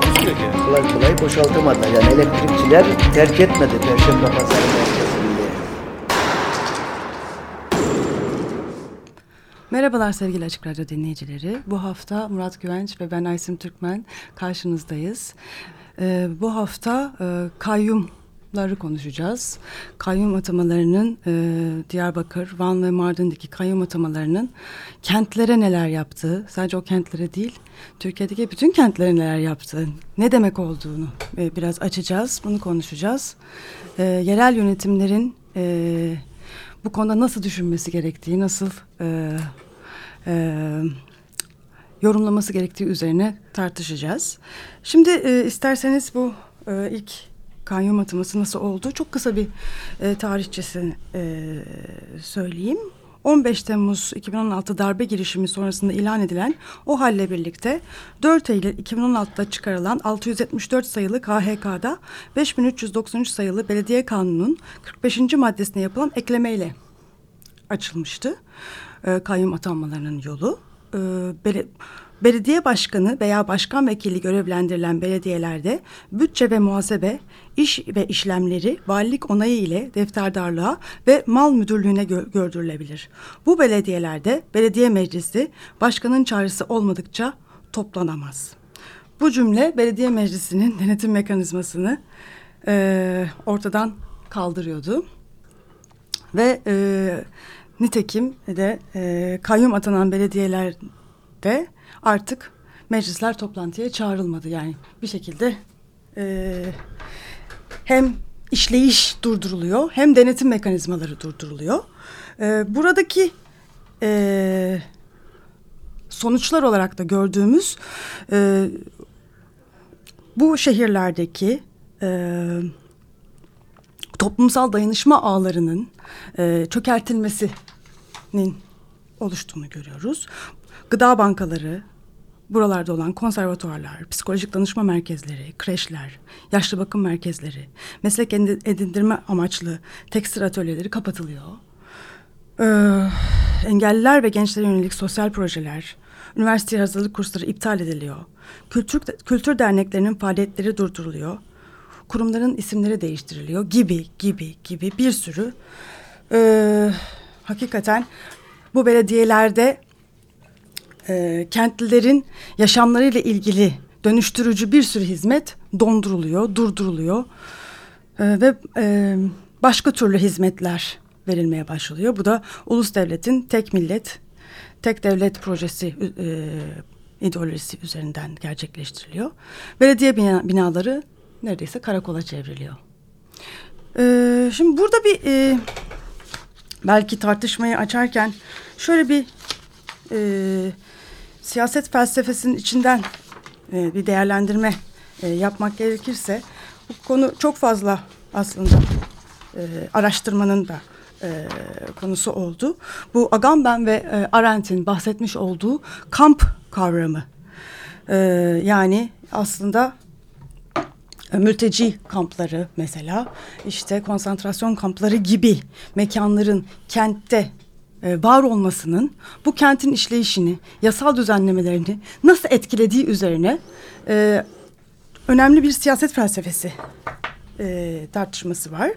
Takusuyor ki. kolay kolay boşaltamadılar. Yani elektrikçiler terk etmedi Perşembe Pazarı. Merhabalar sevgili Açık Radyo dinleyicileri. Bu hafta Murat Güvenç ve ben Aysim Türkmen karşınızdayız. Ee, bu hafta e, kayyumları konuşacağız. Kayyum atamalarının e, Diyarbakır, Van ve Mardin'deki kayyum atamalarının kentlere neler yaptığı, sadece o kentlere değil, Türkiye'deki bütün kentlere neler yaptığı, ne demek olduğunu e, biraz açacağız, bunu konuşacağız. E, yerel yönetimlerin... E, bu konuda nasıl düşünmesi gerektiği, nasıl e, e, yorumlaması gerektiği üzerine tartışacağız. Şimdi e, isterseniz bu e, ilk kayyum ataması nasıl oldu? Çok kısa bir e, tarihçesini e, söyleyeyim. 15 Temmuz 2016 darbe girişimi sonrasında ilan edilen o halle birlikte 4 Eylül 2016'da çıkarılan 674 sayılı KHK'da 5393 sayılı Belediye Kanunu'nun 45. maddesine yapılan eklemeyle açılmıştı. E, kayyum atanmalarının yolu. E, bele, belediye başkanı veya başkan vekili görevlendirilen belediyelerde bütçe ve muhasebe, iş ve işlemleri valilik onayı ile defterdarlığa ve mal müdürlüğüne gö gördürülebilir. Bu belediyelerde belediye meclisi başkanın çağrısı olmadıkça toplanamaz. Bu cümle belediye meclisinin denetim mekanizmasını e, ortadan kaldırıyordu. Ve e, nitekim de e, kayyum atanan belediyelerde artık meclisler toplantıya çağrılmadı. Yani bir şekilde e, hem işleyiş durduruluyor hem denetim mekanizmaları durduruluyor. E, buradaki e, sonuçlar olarak da gördüğümüz e, bu şehirlerdeki e, toplumsal dayanışma ağlarının e, çökertilmesinin oluştuğunu görüyoruz. Gıda bankaları, buralarda olan konservatuarlar, psikolojik danışma merkezleri, kreşler, yaşlı bakım merkezleri, meslek edindirme amaçlı tekstil atölyeleri kapatılıyor. Ee, engelliler ve gençlere yönelik sosyal projeler, üniversite hazırlık kursları iptal ediliyor. Kültür, kültür derneklerinin faaliyetleri durduruluyor. Kurumların isimleri değiştiriliyor gibi gibi gibi bir sürü e, hakikaten bu belediyelerde e, kentlilerin yaşamlarıyla ilgili dönüştürücü bir sürü hizmet donduruluyor, durduruluyor e, ve e, başka türlü hizmetler verilmeye başlıyor. Bu da ulus devletin tek millet, tek devlet projesi e, ideolojisi üzerinden gerçekleştiriliyor. Belediye bina, binaları neredeyse karakola çevriliyor. E, şimdi burada bir e, belki tartışmayı açarken şöyle bir e, siyaset felsefesinin içinden e, bir değerlendirme e, yapmak gerekirse bu konu çok fazla aslında e, araştırmanın da e, konusu oldu. Bu Agamben ve e, Arendt'in bahsetmiş olduğu kamp kavramı. E, yani aslında e, mülteci kampları mesela işte konsantrasyon kampları gibi mekanların kentte e, var olmasının bu kentin işleyişini, yasal düzenlemelerini nasıl etkilediği üzerine e, önemli bir siyaset felsefesi e, tartışması var.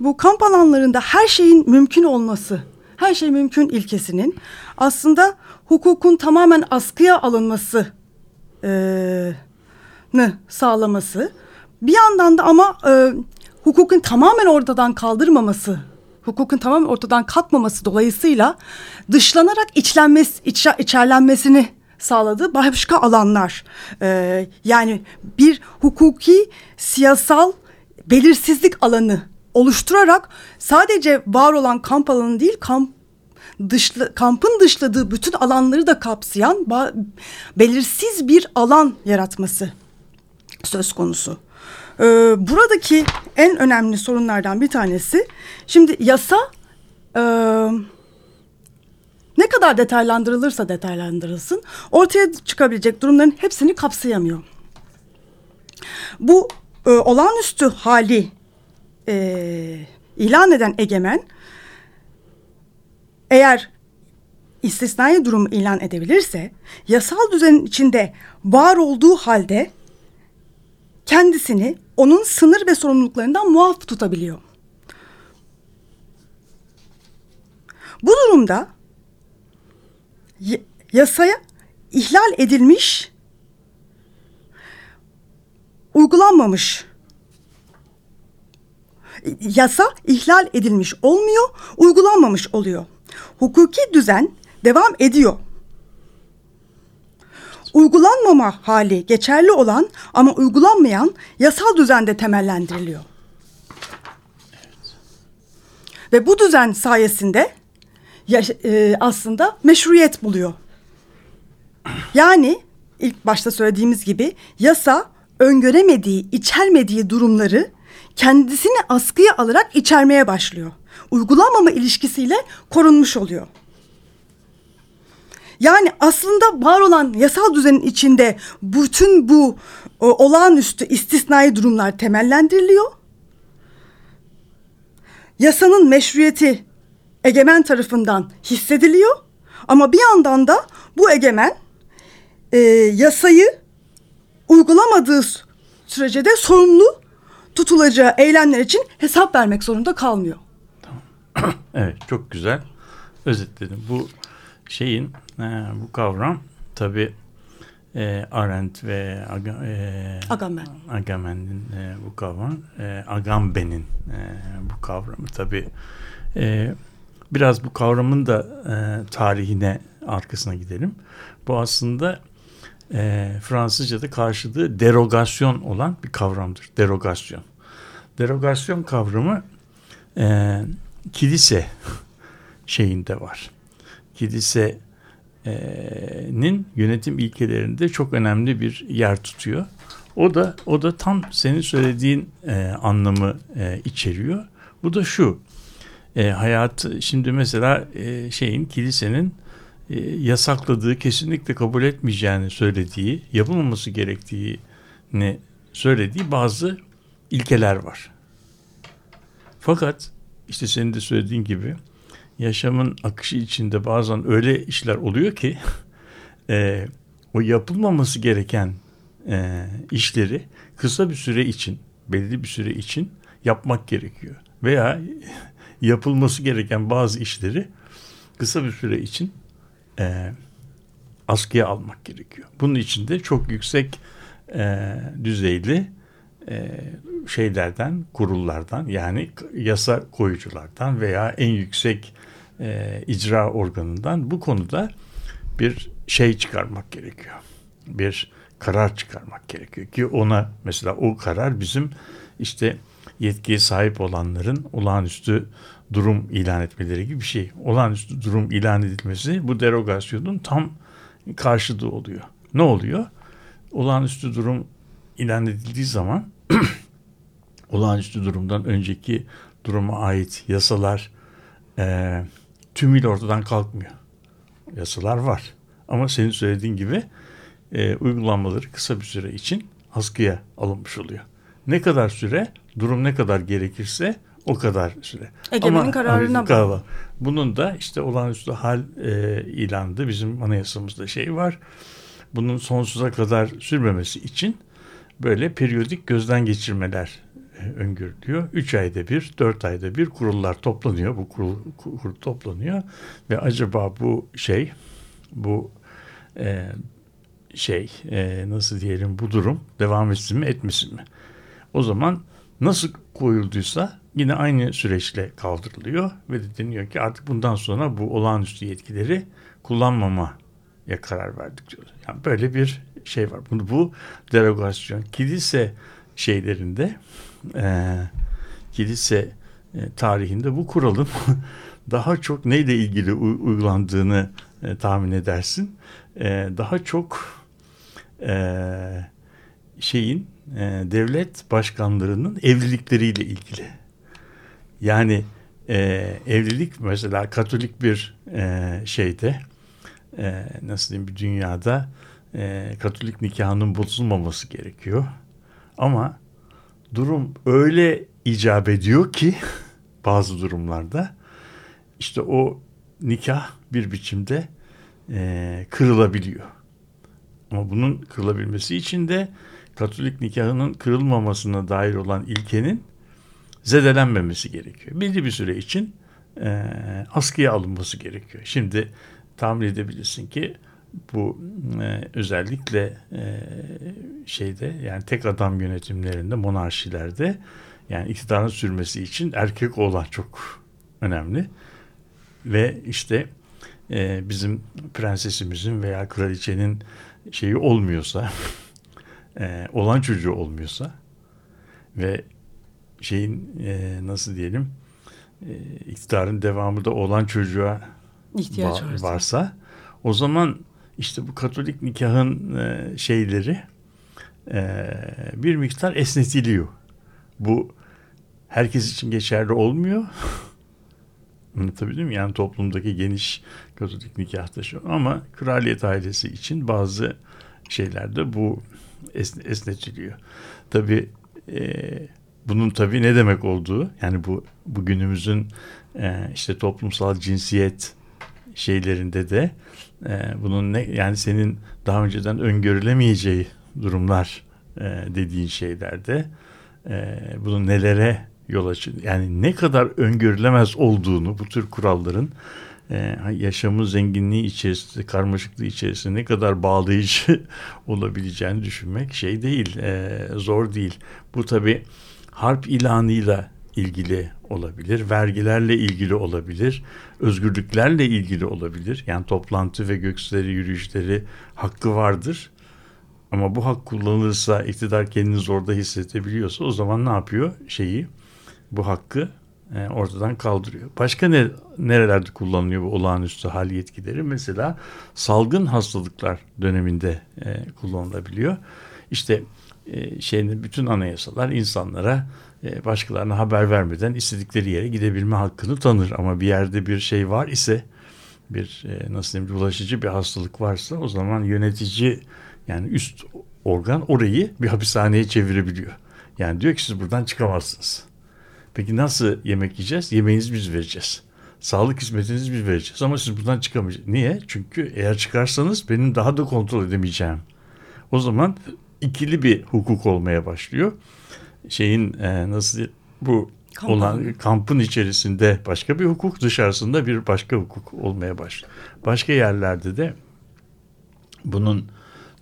Bu kamp alanlarında her şeyin mümkün olması, her şey mümkün ilkesinin aslında hukukun tamamen askıya alınması e, sağlaması. Bir yandan da ama e, hukukun tamamen ortadan kaldırmaması hukukun tamamen ortadan kalkmaması dolayısıyla dışlanarak içlenmesi, iç, içerlenmesini sağladığı başka alanlar. Ee, yani bir hukuki, siyasal belirsizlik alanı oluşturarak sadece var olan kamp alanı değil, kamp dışlı, kampın dışladığı bütün alanları da kapsayan belirsiz bir alan yaratması söz konusu. E, buradaki en önemli sorunlardan bir tanesi şimdi yasa e, ne kadar detaylandırılırsa detaylandırılsın ortaya çıkabilecek durumların hepsini kapsayamıyor. Bu e, olağanüstü hali e, ilan eden egemen eğer istisnai durumu ilan edebilirse yasal düzenin içinde var olduğu halde kendisini onun sınır ve sorumluluklarından muaf tutabiliyor. Bu durumda yasaya ihlal edilmiş, uygulanmamış yasa ihlal edilmiş olmuyor, uygulanmamış oluyor. Hukuki düzen devam ediyor. Uygulanmama hali geçerli olan ama uygulanmayan yasal düzende temellendiriliyor. Ve bu düzen sayesinde e, aslında meşruiyet buluyor. Yani ilk başta söylediğimiz gibi yasa öngöremediği, içermediği durumları kendisini askıya alarak içermeye başlıyor. Uygulanmama ilişkisiyle korunmuş oluyor. Yani aslında var olan yasal düzenin içinde bütün bu o, olağanüstü istisnai durumlar temellendiriliyor. Yasanın meşruiyeti egemen tarafından hissediliyor. Ama bir yandan da bu egemen e, yasayı uygulamadığı sürece de sorumlu tutulacağı eylemler için hesap vermek zorunda kalmıyor. Tamam. evet çok güzel özetledim. Bu şeyin e, bu kavram tabi e, Arendt ve Aga, e, Agamben. Agamben'in e, bu kavram e, Agamben'in e, bu kavramı tabi e, biraz bu kavramın da e, tarihine arkasına gidelim. Bu aslında e, Fransızca'da karşılığı derogasyon olan bir kavramdır. Derogasyon. Derogasyon kavramı e, kilise şeyinde var. Kilisenin yönetim ilkelerinde çok önemli bir yer tutuyor. O da o da tam senin söylediğin e, anlamı e, içeriyor. Bu da şu. E, hayat şimdi mesela e, şeyin kilisenin e, yasakladığı, kesinlikle kabul etmeyeceğini söylediği, yapılmaması gerektiğini söylediği bazı ilkeler var. Fakat işte senin de söylediğin gibi yaşamın akışı içinde bazen öyle işler oluyor ki e, o yapılmaması gereken e, işleri kısa bir süre için, belli bir süre için yapmak gerekiyor. Veya yapılması gereken bazı işleri kısa bir süre için e, askıya almak gerekiyor. Bunun için de çok yüksek e, düzeyli e, şeylerden, kurullardan yani yasa koyuculardan veya en yüksek e, icra organından bu konuda bir şey çıkarmak gerekiyor. Bir karar çıkarmak gerekiyor ki ona mesela o karar bizim işte yetkiye sahip olanların olağanüstü durum ilan etmeleri gibi bir şey. Olağanüstü durum ilan edilmesi bu derogasyonun tam karşılığı oluyor. Ne oluyor? Olağanüstü durum ilan edildiği zaman olağanüstü durumdan önceki duruma ait yasalar e, tümüyle ortadan kalkmıyor. Yasalar var. Ama senin söylediğin gibi e, uygulanmaları kısa bir süre için askıya alınmış oluyor. Ne kadar süre, durum ne kadar gerekirse o kadar süre. Egemenin Ama, kararına bağlı. Bunun da işte olağanüstü hal e, ilanında bizim anayasamızda şey var. Bunun sonsuza kadar sürmemesi için böyle periyodik gözden geçirmeler öngörülüyor. Üç ayda bir, dört ayda bir kurullar toplanıyor. Bu kurul, kurul toplanıyor ve acaba bu şey, bu e, şey e, nasıl diyelim bu durum devam etsin mi etmesin mi? O zaman nasıl koyulduysa yine aynı süreçle kaldırılıyor ve de deniyor ki artık bundan sonra bu olağanüstü yetkileri kullanmamaya karar verdik diyor. Yani böyle bir şey var. Bunu bu derogasyon kilise şeylerinde e, kilise e, tarihinde bu kuralın daha çok neyle ilgili uygulandığını e, tahmin edersin. E, daha çok e, şeyin e, devlet başkanlarının evlilikleriyle ilgili. Yani e, evlilik mesela Katolik bir e, şeyde e, nasıl diyeyim bir dünyada e, Katolik nikahının bozulmaması gerekiyor. Ama durum öyle icap ediyor ki bazı durumlarda işte o nikah bir biçimde e, kırılabiliyor. Ama bunun kırılabilmesi için de Katolik nikahının kırılmamasına dair olan ilkenin zedelenmemesi gerekiyor. Belli bir süre için e, askıya alınması gerekiyor. Şimdi tahmin edebilirsin ki bu e, özellikle e, şeyde yani tek adam yönetimlerinde monarşilerde yani iktidarın sürmesi için erkek olan çok önemli ve işte e, bizim prensesimizin veya kraliçenin şeyi olmuyorsa e, olan çocuğu olmuyorsa ve şeyin e, nasıl diyelim e, iktidarın devamı da olan çocuğa İhtiyaç va- varsa. varsa o zaman işte bu Katolik nikahın e, şeyleri e, bir miktar esnetiliyor. Bu herkes için geçerli olmuyor. Anlatabildim mi? Yani toplumdaki geniş Katolik nikahta şu ama kraliyet ailesi için bazı şeylerde bu esne- esnetiliyor. Tabii e, bunun tabii ne demek olduğu yani bu bugünümüzün e, işte toplumsal cinsiyet şeylerinde de e, bunun ne yani senin daha önceden öngörülemeyeceği durumlar e, dediğin şeylerde e, bunun nelere yol açıyor yani ne kadar öngörülemez olduğunu bu tür kuralların e, yaşamın zenginliği içerisinde karmaşıklığı içerisinde ne kadar bağlayıcı olabileceğini düşünmek şey değil e, zor değil. Bu tabi harp ilanıyla ilgili olabilir, vergilerle ilgili olabilir, özgürlüklerle ilgili olabilir. Yani toplantı ve göksleri, yürüyüşleri hakkı vardır. Ama bu hak kullanılırsa, iktidar kendini zorda hissedebiliyorsa o zaman ne yapıyor? Şeyi, bu hakkı e, ortadan kaldırıyor. Başka ne, nerelerde kullanılıyor bu olağanüstü hal yetkileri? Mesela salgın hastalıklar döneminde e, kullanılabiliyor. İşte e, şeyin bütün anayasalar insanlara e, başkalarına haber vermeden istedikleri yere gidebilme hakkını tanır. Ama bir yerde bir şey var ise bir e, nasıl diyeyim bulaşıcı bir hastalık varsa o zaman yönetici yani üst organ orayı bir hapishaneye çevirebiliyor. Yani diyor ki siz buradan çıkamazsınız. Peki nasıl yemek yiyeceğiz? Yemeğinizi biz vereceğiz. Sağlık hizmetinizi biz vereceğiz ama siz buradan çıkamayacaksınız. Niye? Çünkü eğer çıkarsanız benim daha da kontrol edemeyeceğim. O zaman ikili bir hukuk olmaya başlıyor. Şeyin e, nasıl bu Kamp olan kampın içerisinde başka bir hukuk, dışarısında bir başka hukuk olmaya başlıyor. Başka yerlerde de bunun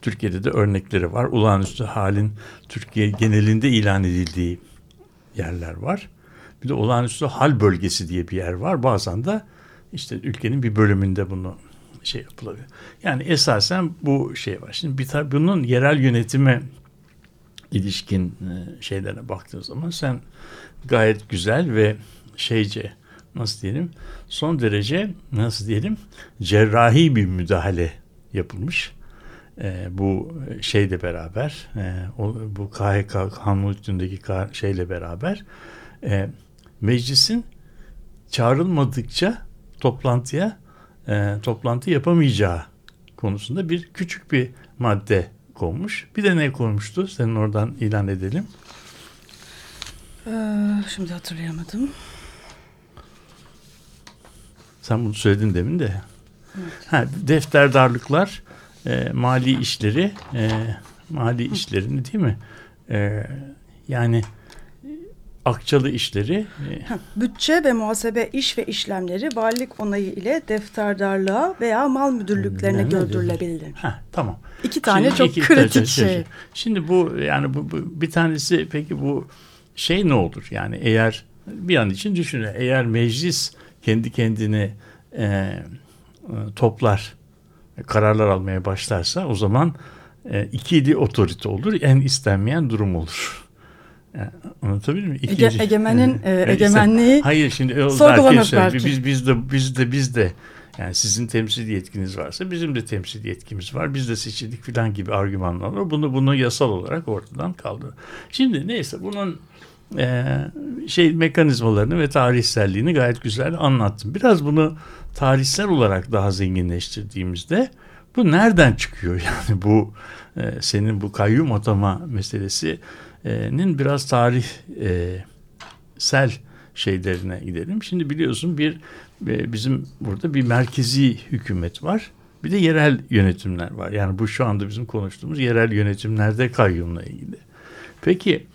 Türkiye'de de örnekleri var. Olağanüstü halin Türkiye genelinde ilan edildiği yerler var. Bir de olağanüstü hal bölgesi diye bir yer var. Bazen de işte ülkenin bir bölümünde bunu şey yapılabilir. Yani esasen bu şey var. Şimdi bir tar- bunun yerel yönetime ilişkin e, şeylerine baktığın zaman sen gayet güzel ve şeyce nasıl diyelim son derece nasıl diyelim cerrahi bir müdahale yapılmış. E, bu şeyle beraber e, o, bu KHK kanun hükmündeki K- şeyle beraber e, meclisin çağrılmadıkça toplantıya e, toplantı yapamayacağı konusunda bir küçük bir madde konmuş. Bir de ne koymuştu? Senin oradan ilan edelim. Ee, şimdi hatırlayamadım. Sen bunu söyledin demin de. Ha, defterdarlıklar, e, mali işleri, e, mali işlerini değil mi? E, yani akçalı işleri e, Bütçe ve muhasebe iş ve işlemleri valilik onayı ile defterdarlığa veya mal müdürlüklerine Ne- gördürülebilir. Ha tamam. İki tane çok iki- kritik şey. Şimdi bu yani bu, bu bir tanesi peki bu şey ne olur? Yani eğer bir an için düşünün. Eğer meclis kendi kendini e, e, toplar kararlar almaya başlarsa o zaman e, ikili otorite olur. En istenmeyen durum olur. Yani, anlatabilir miyim? Ege, İkinci- egemenin e, egemenliği Hayır şimdi o Sorgulanır belki biz biz de biz de biz de Yani sizin temsil yetkiniz varsa bizim de temsil yetkimiz var. Biz de seçildik falan gibi argümanlarla bunu bunu yasal olarak ortadan kaldırır. Şimdi neyse bunun e, şey mekanizmalarını ve tarihselliğini gayet güzel anlattım. Biraz bunu tarihsel olarak daha zenginleştirdiğimizde bu nereden çıkıyor yani bu e, senin bu kayyum atama meselesinin biraz tarihsel şeylerine gidelim. Şimdi biliyorsun bir e, bizim burada bir merkezi hükümet var. Bir de yerel yönetimler var. Yani bu şu anda bizim konuştuğumuz yerel yönetimlerde kayyumla ilgili. Peki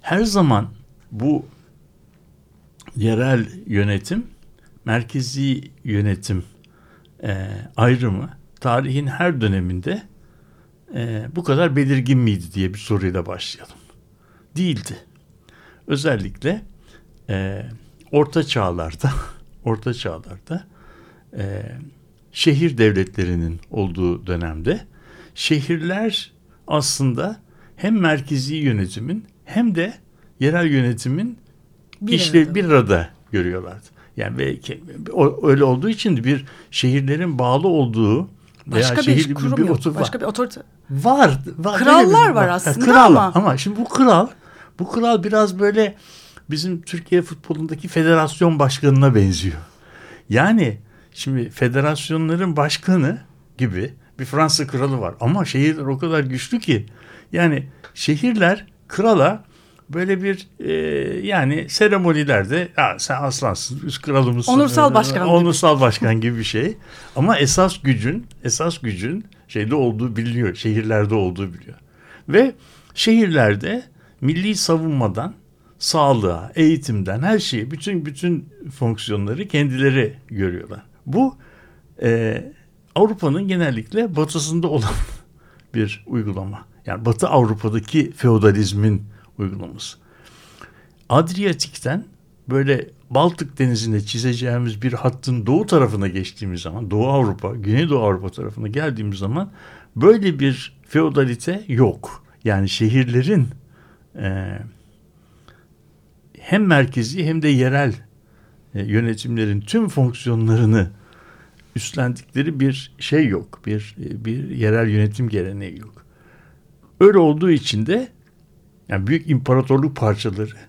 her zaman bu yerel yönetim, merkezi yönetim e, ayrımı tarihin her döneminde e, bu kadar belirgin miydi diye bir soruyla başlayalım. Değildi. Özellikle e, orta çağlarda orta çağlarda e, şehir devletlerinin olduğu dönemde şehirler aslında hem merkezi yönetimin hem de yerel yönetimin Bir arada. bir arada görüyorlardı. Yani belki o- öyle olduğu için bir şehirlerin bağlı olduğu veya Başka şehir bir kurum yok. otor- Başka bir otorite. Var. var Krallar bir- var aslında kral ama- Ama şimdi bu kral, bu kral biraz böyle bizim Türkiye futbolundaki federasyon başkanına benziyor. Yani şimdi federasyonların başkanı gibi bir Fransa kralı var. Ama şehirler o kadar güçlü ki yani şehirler krala böyle bir e, yani seremonilerde ya sen aslansın biz kralımızsın. Onursal başkan gibi. Onursal başkan gibi bir şey. Ama esas gücün esas gücün şeyde olduğu biliniyor. Şehirlerde olduğu biliyor. Ve şehirlerde milli savunmadan sağlığa, eğitimden her şeyi bütün bütün fonksiyonları kendileri görüyorlar. Bu e, Avrupa'nın genellikle batısında olan bir uygulama. Yani Batı Avrupa'daki feodalizmin uygulaması. Adriyatik'ten böyle Baltık Denizi'ne çizeceğimiz bir hattın doğu tarafına geçtiğimiz zaman, Doğu Avrupa, Güneydoğu Avrupa tarafına geldiğimiz zaman böyle bir feodalite yok. Yani şehirlerin e, hem merkezi hem de yerel e, yönetimlerin tüm fonksiyonlarını üstlendikleri bir şey yok. Bir e, bir yerel yönetim geleneği yok. Öyle olduğu için de yani büyük imparatorluk parçaları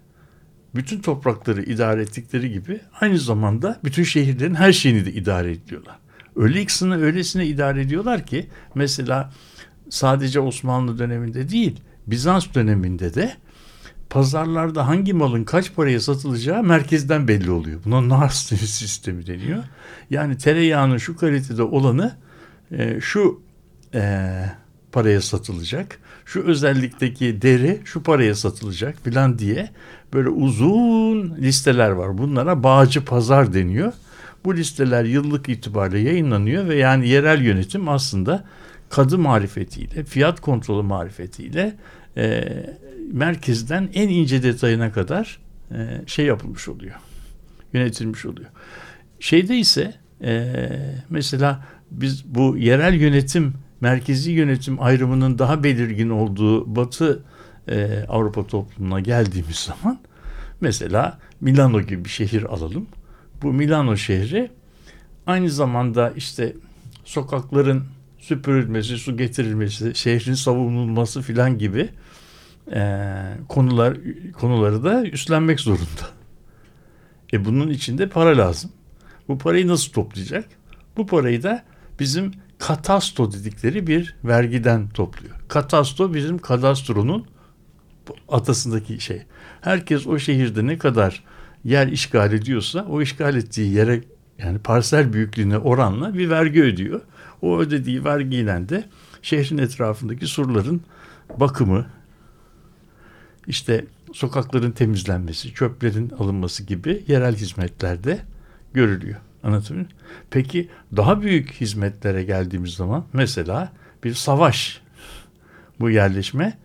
bütün toprakları idare ettikleri gibi aynı zamanda bütün şehirlerin her şeyini de idare ediyorlar. Öyle ikisini öylesine idare ediyorlar ki mesela sadece Osmanlı döneminde değil Bizans döneminde de pazarlarda hangi malın kaç paraya satılacağı merkezden belli oluyor. Buna nar sistemi deniyor. Yani tereyağının şu kalitede olanı e, şu e, paraya satılacak. Şu özellikteki deri şu paraya satılacak filan diye böyle uzun listeler var. Bunlara bağcı pazar deniyor. Bu listeler yıllık itibariyle yayınlanıyor ve yani yerel yönetim aslında kadı marifetiyle, fiyat kontrolü marifetiyle e, merkezden en ince detayına kadar e, şey yapılmış oluyor. Yönetilmiş oluyor. Şeyde ise e, mesela biz bu yerel yönetim, merkezi yönetim ayrımının daha belirgin olduğu Batı e, Avrupa toplumuna geldiğimiz zaman mesela Milano gibi bir şehir alalım. Bu Milano şehri aynı zamanda işte sokakların süpürülmesi, su getirilmesi, şehrin savunulması filan gibi e, konular konuları da üstlenmek zorunda. E bunun içinde para lazım. Bu parayı nasıl toplayacak? Bu parayı da bizim katasto dedikleri bir vergiden topluyor. Katasto bizim kadastronun atasındaki şey. Herkes o şehirde ne kadar yer işgal ediyorsa o işgal ettiği yere yani parsel büyüklüğüne oranla bir vergi ödüyor. O ödediği vergiyle de şehrin etrafındaki surların bakımı, işte sokakların temizlenmesi, çöplerin alınması gibi yerel hizmetlerde görülüyor. Anlatabiliyor muyum? Peki daha büyük hizmetlere geldiğimiz zaman mesela bir savaş bu yerleşme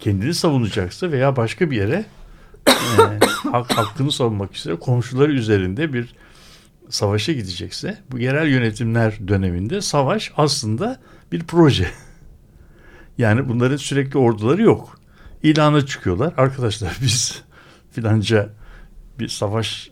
kendini savunacaksa veya başka bir yere e, hak, hakkını savunmak üzere komşuları üzerinde bir savaşa gidecekse bu yerel yönetimler döneminde savaş aslında bir proje. Yani bunların sürekli orduları yok. İlana çıkıyorlar. Arkadaşlar biz filanca bir savaş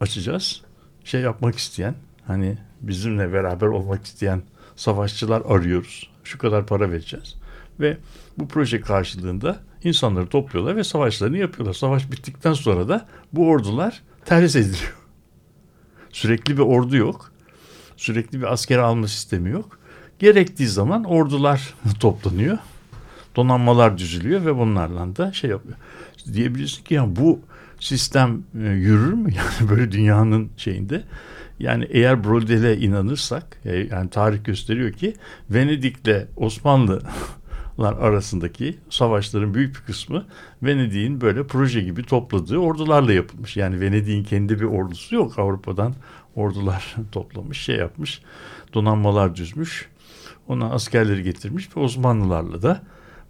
açacağız. Şey yapmak isteyen Hani bizimle beraber olmak isteyen savaşçılar arıyoruz. Şu kadar para vereceğiz. Ve bu proje karşılığında insanları topluyorlar ve savaşlarını yapıyorlar. Savaş bittikten sonra da bu ordular terhis ediliyor. Sürekli bir ordu yok. Sürekli bir asker alma sistemi yok. Gerektiği zaman ordular toplanıyor. Donanmalar düzülüyor ve bunlarla da şey yapıyor. Diyebilirsin ki ya bu sistem e, yürür mü? Yani böyle dünyanın şeyinde. Yani eğer Brodel'e inanırsak e, yani tarih gösteriyor ki Venedik'le Osmanlılar arasındaki savaşların büyük bir kısmı Venedik'in böyle proje gibi topladığı ordularla yapılmış. Yani Venedik'in kendi bir ordusu yok. Avrupa'dan ordular toplamış, şey yapmış, donanmalar düzmüş. Ona askerleri getirmiş ve Osmanlılarla da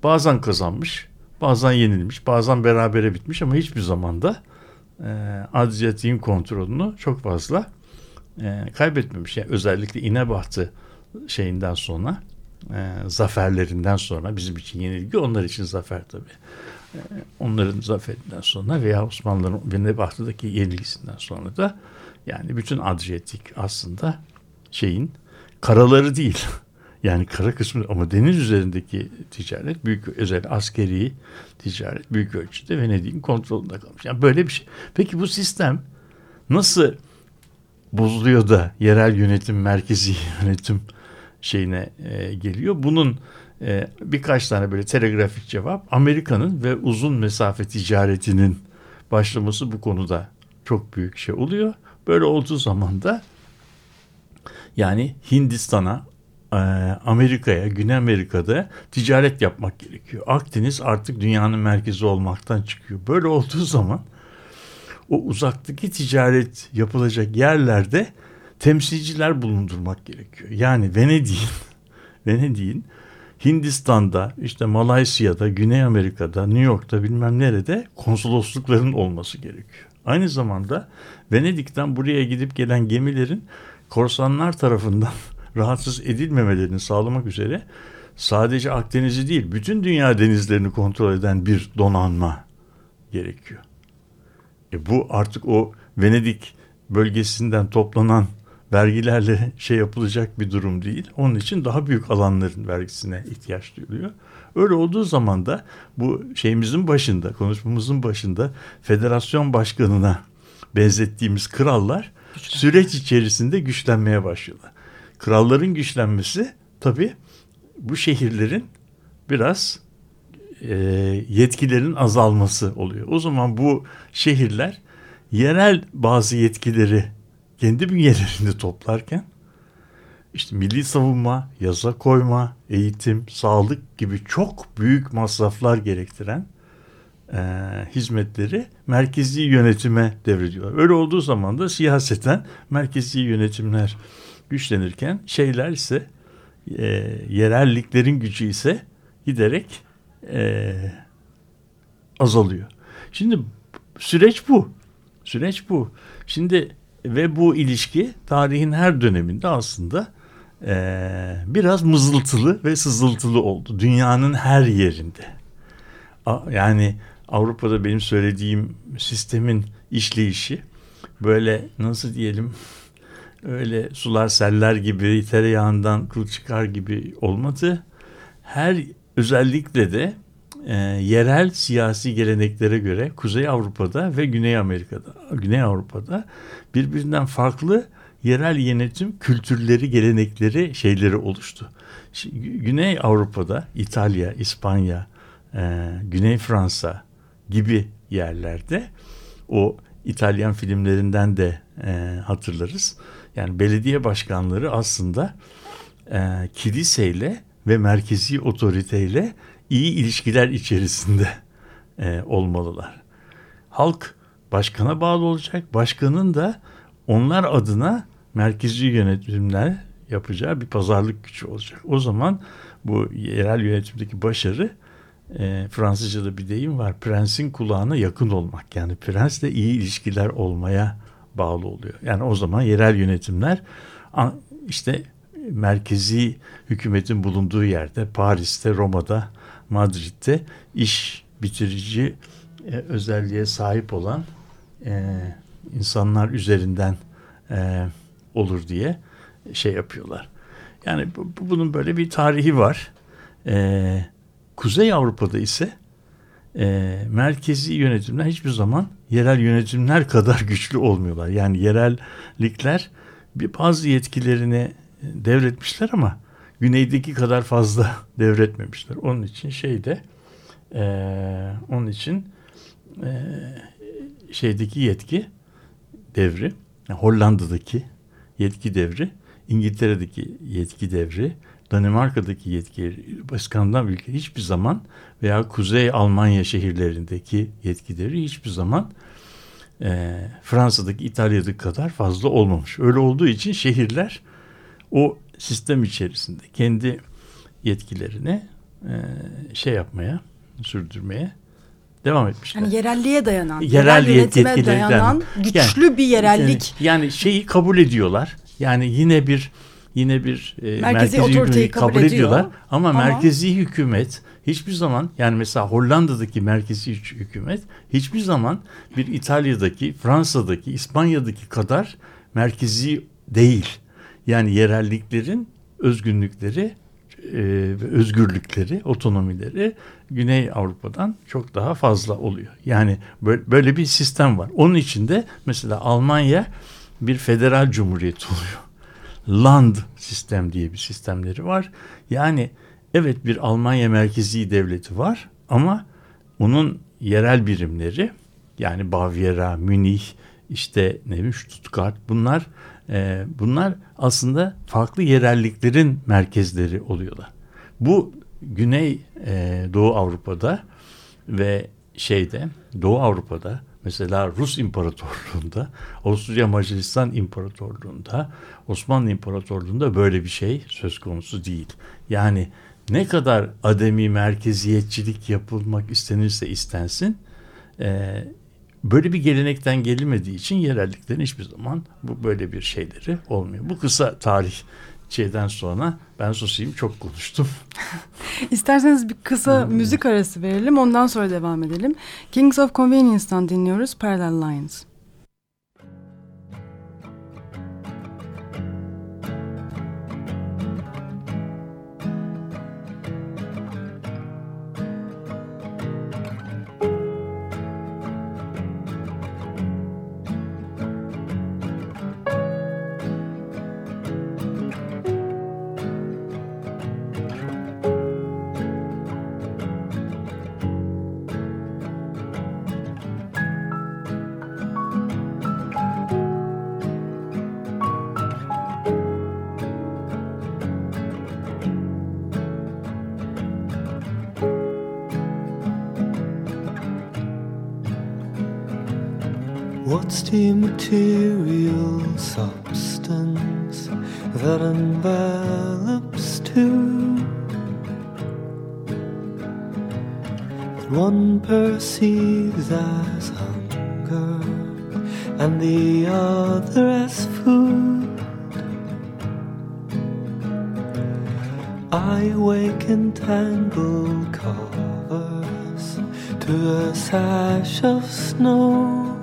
bazen kazanmış, bazen yenilmiş, bazen berabere bitmiş ama hiçbir zamanda e, Adriyatik'in kontrolünü çok fazla e, kaybetmemiş. Yani özellikle İnebahtı şeyinden sonra e, zaferlerinden sonra bizim için yenilgi onlar için zafer tabii. E, onların zaferinden sonra veya Osmanlıların İnebahtı'daki yenilgisinden sonra da yani bütün Adriyatik aslında şeyin karaları değil. Yani kara kısmı ama deniz üzerindeki ticaret büyük özel askeri ticaret büyük ölçüde Venedik'in kontrolünde kalmış. Yani böyle bir şey. Peki bu sistem nasıl bozuluyor da yerel yönetim merkezi yönetim şeyine e, geliyor. Bunun e, birkaç tane böyle telegrafik cevap Amerika'nın ve uzun mesafe ticaretinin başlaması bu konuda çok büyük şey oluyor. Böyle olduğu zaman da yani Hindistan'a, Amerika'ya, Güney Amerika'da ticaret yapmak gerekiyor. Akdeniz artık dünyanın merkezi olmaktan çıkıyor. Böyle olduğu zaman o uzaktaki ticaret yapılacak yerlerde temsilciler bulundurmak gerekiyor. Yani Venedik'in Venedik'in Hindistan'da, işte Malasya'da, Güney Amerika'da, New York'ta bilmem nerede konsoloslukların olması gerekiyor. Aynı zamanda Venedik'ten buraya gidip gelen gemilerin korsanlar tarafından rahatsız edilmemelerini sağlamak üzere sadece Akdeniz'i değil bütün dünya denizlerini kontrol eden bir donanma gerekiyor. E bu artık o Venedik bölgesinden toplanan vergilerle şey yapılacak bir durum değil. Onun için daha büyük alanların vergisine ihtiyaç duyuluyor. Öyle olduğu zaman da bu şeyimizin başında, konuşmamızın başında federasyon başkanına benzettiğimiz krallar süreç içerisinde güçlenmeye başlıyorlar. Kralların güçlenmesi tabii bu şehirlerin biraz e, yetkilerin azalması oluyor. O zaman bu şehirler yerel bazı yetkileri kendi bünyelerinde toplarken işte milli savunma, yasa koyma, eğitim, sağlık gibi çok büyük masraflar gerektiren e, hizmetleri merkezi yönetime devrediyorlar. Öyle olduğu zaman da siyaseten merkezi yönetimler güçlenirken şeyler ise e, yerelliklerin gücü ise giderek e, azalıyor. Şimdi süreç bu. Süreç bu. Şimdi ve bu ilişki tarihin her döneminde aslında e, biraz mızıltılı ve sızıltılı oldu. Dünyanın her yerinde. A, yani Avrupa'da benim söylediğim sistemin işleyişi böyle nasıl diyelim öyle sular seller gibi tereyağından kıl çıkar gibi olmadı. Her özellikle de e, yerel siyasi geleneklere göre Kuzey Avrupa'da ve Güney Amerika'da, Güney Avrupa'da birbirinden farklı yerel yönetim kültürleri, gelenekleri, şeyleri oluştu. Güney Avrupa'da İtalya, İspanya, e, Güney Fransa gibi yerlerde o İtalyan filmlerinden de e, hatırlarız. Yani belediye başkanları aslında e, kiliseyle ve merkezi otoriteyle iyi ilişkiler içerisinde e, olmalılar. Halk başkana bağlı olacak. Başkanın da onlar adına merkezi yönetimler yapacağı bir pazarlık gücü olacak. O zaman bu yerel yönetimdeki başarı e, Fransızca'da bir deyim var. Prensin kulağına yakın olmak. Yani prensle iyi ilişkiler olmaya bağlı oluyor. Yani o zaman yerel yönetimler işte merkezi hükümetin bulunduğu yerde Paris'te, Roma'da, Madrid'de iş bitirici e, özelliğe sahip olan e, insanlar üzerinden e, olur diye şey yapıyorlar. Yani bu, bunun böyle bir tarihi var. Ee, Kuzey Avrupa'da ise e, merkezi yönetimler hiçbir zaman yerel yönetimler kadar güçlü olmuyorlar. Yani yerellikler bir bazı yetkilerini devretmişler ama güneydeki kadar fazla devretmemişler. Onun için şeyde e, onun için e, şeydeki yetki devri yani Hollanda'daki yetki devri İngiltere'deki yetki devri Danimarka'daki yetki İskandinav ülke hiçbir zaman veya Kuzey Almanya şehirlerindeki yetkileri hiçbir zaman e, Fransa'daki İtalya'daki kadar fazla olmamış. Öyle olduğu için şehirler o sistem içerisinde kendi yetkilerini e, şey yapmaya, sürdürmeye devam etmişler. Yani yerelliğe dayanan, Yerel yerel yönetime yetkileri- dayanan güçlü Yani- bir yerellik. Yani, yani şeyi kabul ediyorlar. Yani yine bir yine bir e, merkezi, otoriteyi hükümeti kabul kabul, ediyor. ediyorlar. Ama, Ama- merkezi hükümet hiçbir zaman yani mesela Hollanda'daki merkezi hü- hükümet hiçbir zaman bir İtalya'daki, Fransa'daki, İspanya'daki kadar merkezi değil. Yani yerelliklerin özgünlükleri e, özgürlükleri, otonomileri Güney Avrupa'dan çok daha fazla oluyor. Yani böyle bir sistem var. Onun içinde mesela Almanya bir federal cumhuriyet oluyor. Land sistem diye bir sistemleri var. Yani evet bir Almanya merkezi devleti var ama onun yerel birimleri yani Bavyera, Münih, işte ne bileyim Stuttgart bunlar e, bunlar aslında farklı yerelliklerin merkezleri oluyorlar. Bu Güney e, Doğu Avrupa'da ve şeyde Doğu Avrupa'da mesela Rus İmparatorluğu'nda, Avusturya Macaristan İmparatorluğu'nda, Osmanlı İmparatorluğu'nda böyle bir şey söz konusu değil. Yani ne kadar ademi merkeziyetçilik yapılmak istenirse istensin e, böyle bir gelenekten gelinmediği için yerelliklerin hiçbir zaman bu böyle bir şeyleri olmuyor. Bu kısa tarih şeyden sonra ben susayım çok konuştum. İsterseniz bir kısa müzik arası verelim ondan sonra devam edelim. Kings of Convenience'dan dinliyoruz Parallel Lines. As hunger and the other as food. I wake in tangled covers to a sash of snow.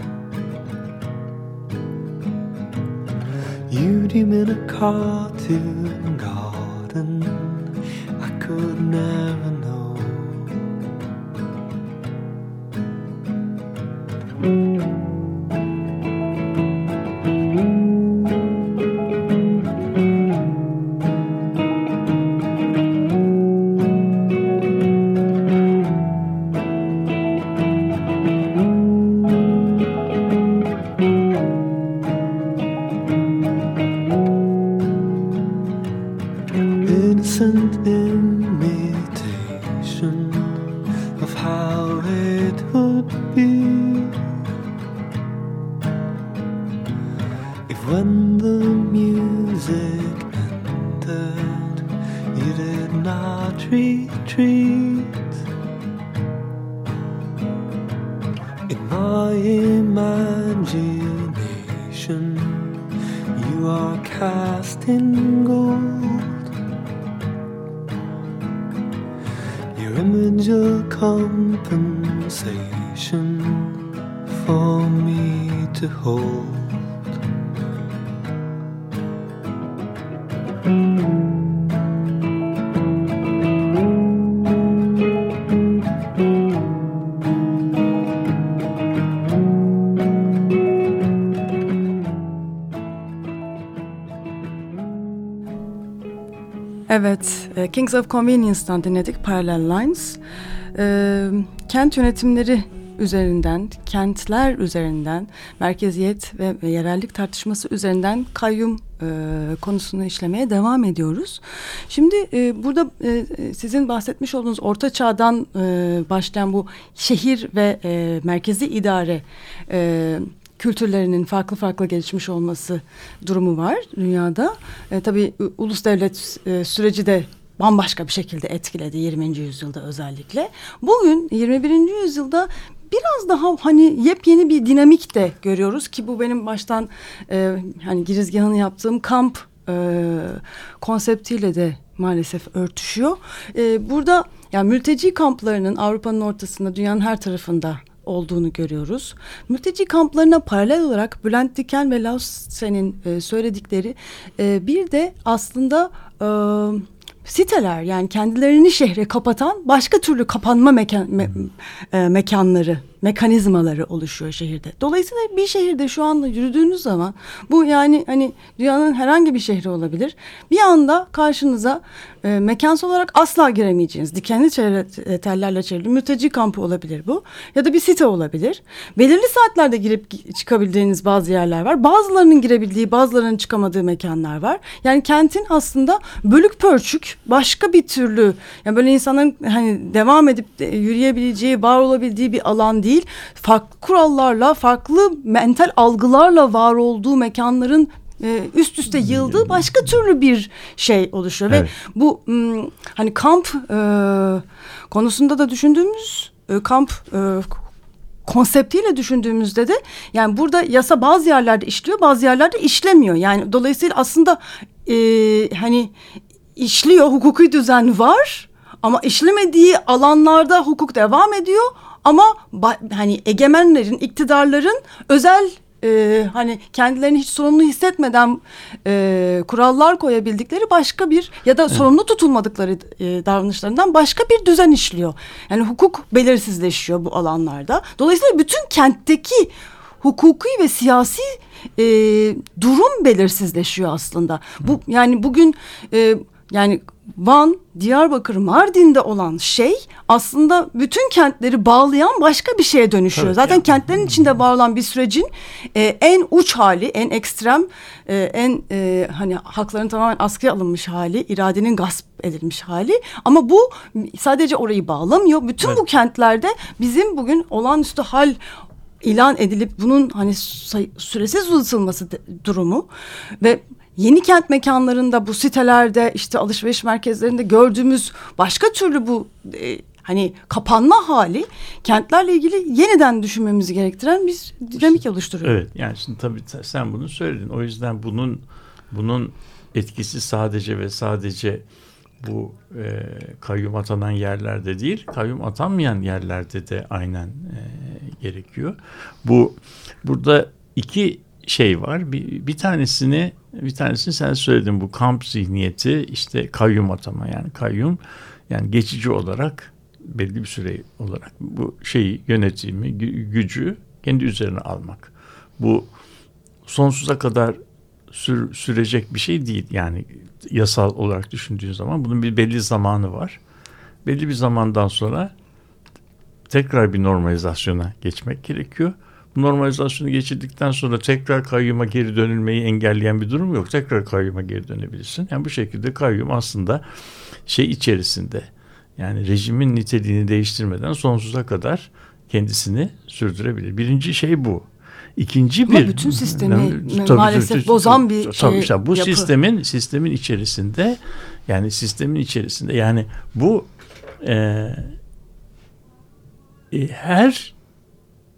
You dream in a cartoon e, Kings of Convenience'dan dinledik Parallel Lines. E, kent yönetimleri üzerinden, kentler üzerinden, merkeziyet ve, yerellik tartışması üzerinden kayyum e, konusunu işlemeye devam ediyoruz. Şimdi e, burada e, sizin bahsetmiş olduğunuz orta çağdan e, başlayan bu şehir ve e, merkezi idare e, kültürlerinin farklı farklı gelişmiş olması durumu var dünyada. E, tabii ulus devlet e, süreci de bambaşka bir şekilde etkiledi 20. yüzyılda özellikle. Bugün 21. yüzyılda biraz daha hani yepyeni bir dinamik de görüyoruz ki bu benim baştan e, hani girizgahını yaptığım kamp e, konseptiyle de maalesef örtüşüyor. E, burada yani mülteci kamplarının Avrupa'nın ortasında dünyanın her tarafında olduğunu görüyoruz. Mülteci kamplarına paralel olarak Bülent Diken ve Lausen'in e, söyledikleri e, bir de aslında e, siteler yani kendilerini şehre kapatan başka türlü kapanma mekan, me- e, mekanları, mekanizmaları oluşuyor şehirde. Dolayısıyla bir şehirde şu anda yürüdüğünüz zaman bu yani hani dünyanın herhangi bir şehri olabilir. Bir anda karşınıza e, mekansal olarak asla giremeyeceğiniz dikenli çevre, e, tellerle çevrili mülteci kampı olabilir bu. Ya da bir site olabilir. Belirli saatlerde girip gi- çıkabildiğiniz bazı yerler var. Bazılarının girebildiği, bazılarının çıkamadığı mekanlar var. Yani kentin aslında bölük pörçük başka bir türlü yani böyle insanların hani devam edip yürüyebileceği, var olabildiği bir alan değil. Farklı kurallarla, farklı mental algılarla var olduğu mekanların e, üst üste yığıldığı başka türlü bir şey oluşuyor Evet. ve bu hani kamp e, konusunda da düşündüğümüz e, kamp e, konseptiyle düşündüğümüzde de yani burada yasa bazı yerlerde işliyor bazı yerlerde işlemiyor. Yani dolayısıyla aslında e, hani işliyor hukuki düzen var ama işlemediği alanlarda hukuk devam ediyor ama hani egemenlerin iktidarların özel e, hani kendilerini hiç sorumlu hissetmeden e, kurallar koyabildikleri başka bir ya da sorumlu tutulmadıkları e, davranışlarından başka bir düzen işliyor. Yani hukuk belirsizleşiyor bu alanlarda. Dolayısıyla bütün kentteki hukuki ve siyasi e, durum belirsizleşiyor aslında. Bu yani bugün e, yani Van, Diyarbakır, Mardin'de olan şey aslında bütün kentleri bağlayan başka bir şeye dönüşüyor. Tabii, Zaten yani. kentlerin içinde var olan bir sürecin e, en uç hali, en ekstrem, e, en e, hani hakların tamamen askıya alınmış hali, iradenin gasp edilmiş hali. Ama bu sadece orayı bağlamıyor. Bütün bu Evet. kentlerde bizim bugün olağanüstü hal ilan edilip bunun hani süresiz uzatılması durumu ve yeni kent mekanlarında bu sitelerde işte alışveriş merkezlerinde gördüğümüz başka türlü bu e, hani kapanma hali kentlerle ilgili yeniden düşünmemizi gerektiren bir dinamik oluşturuyor. Evet yani şimdi tabii sen bunu söyledin. O yüzden bunun bunun etkisi sadece ve sadece bu e, kayyum atanan yerlerde değil, kayyum atanmayan yerlerde de aynen e, gerekiyor. Bu burada iki şey var. Bir, bir tanesini bir tanesini sen söyledin bu kamp zihniyeti işte kayyum atama yani kayyum yani geçici olarak belli bir süre olarak bu şeyi yönetimi gü- gücü kendi üzerine almak. Bu sonsuza kadar sür- sürecek bir şey değil. Yani yasal olarak düşündüğün zaman bunun bir belli zamanı var. Belli bir zamandan sonra tekrar bir normalizasyona geçmek gerekiyor. Normalizasyonu geçirdikten sonra tekrar kayyuma geri dönülmeyi engelleyen bir durum yok. Tekrar kayyuma geri dönebilirsin. Yani bu şekilde kayyum aslında şey içerisinde yani rejimin niteliğini değiştirmeden sonsuza kadar kendisini sürdürebilir. Birinci şey bu. İkinci Ama bir bütün sistemi Tabii, tabii, maalesef tabii, bozan bir tabii, e, işte bu yapı. sistemin sistemin içerisinde yani sistemin içerisinde yani bu e, e, her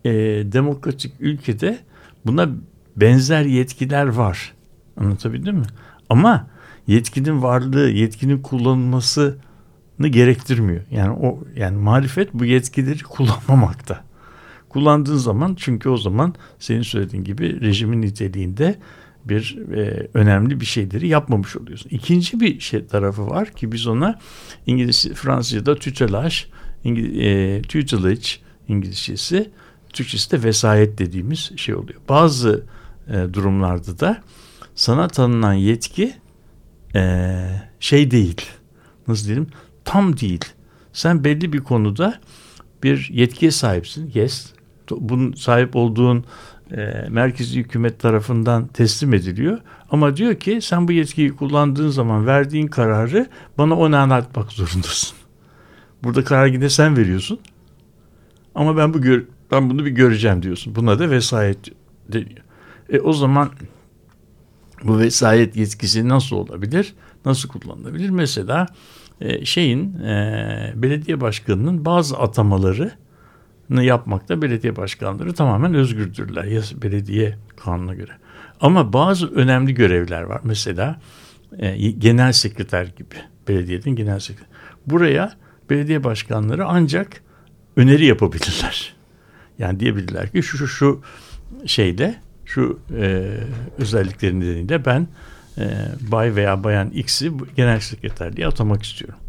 e, demokratik ülkede buna benzer yetkiler var. Anlatabildim mi? Ama yetkinin varlığı, yetkinin kullanılmasını gerektirmiyor. Yani o yani marifet bu yetkileri kullanmamakta. Kullandığın zaman çünkü o zaman senin söylediğin gibi rejimin niteliğinde bir e, önemli bir şeyleri yapmamış oluyorsun. İkinci bir şey tarafı var ki biz ona İngiliz Fransızca'da tutelage, İngiliz, e, tutelage İngilizcesi, Türkçesi de vesayet dediğimiz şey oluyor. Bazı e, durumlarda da sana tanınan yetki e, şey değil, nasıl diyelim, tam değil. Sen belli bir konuda bir yetkiye sahipsin. Yes. Bunun sahip olduğun e, merkezi hükümet tarafından teslim ediliyor. Ama diyor ki sen bu yetkiyi kullandığın zaman verdiğin kararı bana onaylatmak zorundasın. Burada karar yine sen veriyorsun. Ama ben bu gör, ben bunu bir göreceğim diyorsun. Buna da vesayet deniyor. E o zaman bu vesayet yetkisi nasıl olabilir? Nasıl kullanılabilir? Mesela e, şeyin e, belediye başkanının bazı atamaları yapmakta belediye başkanları tamamen özgürdürler ya belediye kanuna göre. Ama bazı önemli görevler var. Mesela e, genel sekreter gibi belediyenin genel sekreter. Buraya belediye başkanları ancak öneri yapabilirler. Yani diyebilirler ki şu şu şu şeyde şu e, özellikleri nedeniyle ben e, bay veya bayan X'i genel sekreterliğe atamak istiyorum.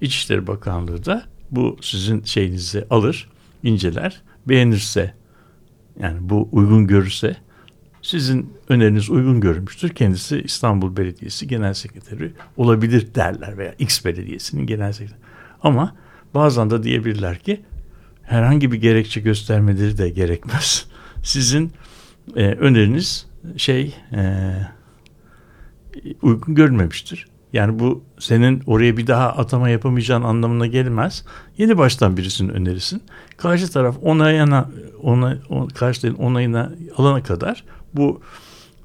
İçişleri Bakanlığı da bu sizin şeyinizi alır, inceler, beğenirse yani bu uygun görürse sizin öneriniz uygun görmüştür. Kendisi İstanbul Belediyesi Genel Sekreteri olabilir derler veya X Belediyesi'nin Genel Sekreteri. Ama bazen de diyebilirler ki herhangi bir gerekçe göstermeleri de gerekmez. Sizin e, öneriniz şey e, uygun görmemiştir. Yani bu senin oraya bir daha atama yapamayacağın anlamına gelmez. Yeni baştan birisinin önerisin. Karşı taraf onayına ona, on, karşı onayına alana kadar bu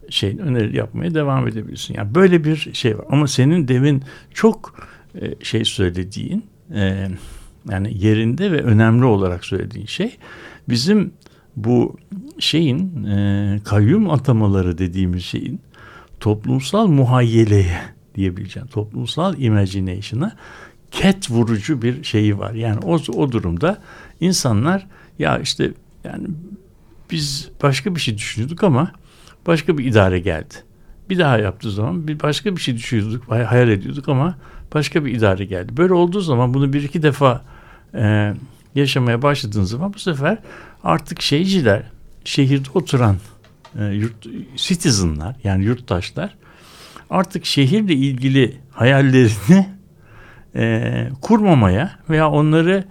şeyin öneri yapmaya devam edebilirsin. Yani böyle bir şey var. Ama senin demin çok e, şey söylediğin e, yani yerinde ve önemli olarak söylediğin şey bizim bu şeyin e, kayyum atamaları dediğimiz şeyin toplumsal muhayyeleye diyebileceğim toplumsal imagination'a ket vurucu bir şeyi var. Yani o, o durumda insanlar ya işte yani biz başka bir şey düşünüyorduk ama başka bir idare geldi. Bir daha yaptığı zaman bir başka bir şey düşünüyorduk, hayal ediyorduk ama başka bir idare geldi. Böyle olduğu zaman bunu bir iki defa e, yaşamaya başladığınız zaman bu sefer artık şeyciler, şehirde oturan e, yurt, citizenlar yani yurttaşlar artık şehirle ilgili hayallerini e, kurmamaya veya onları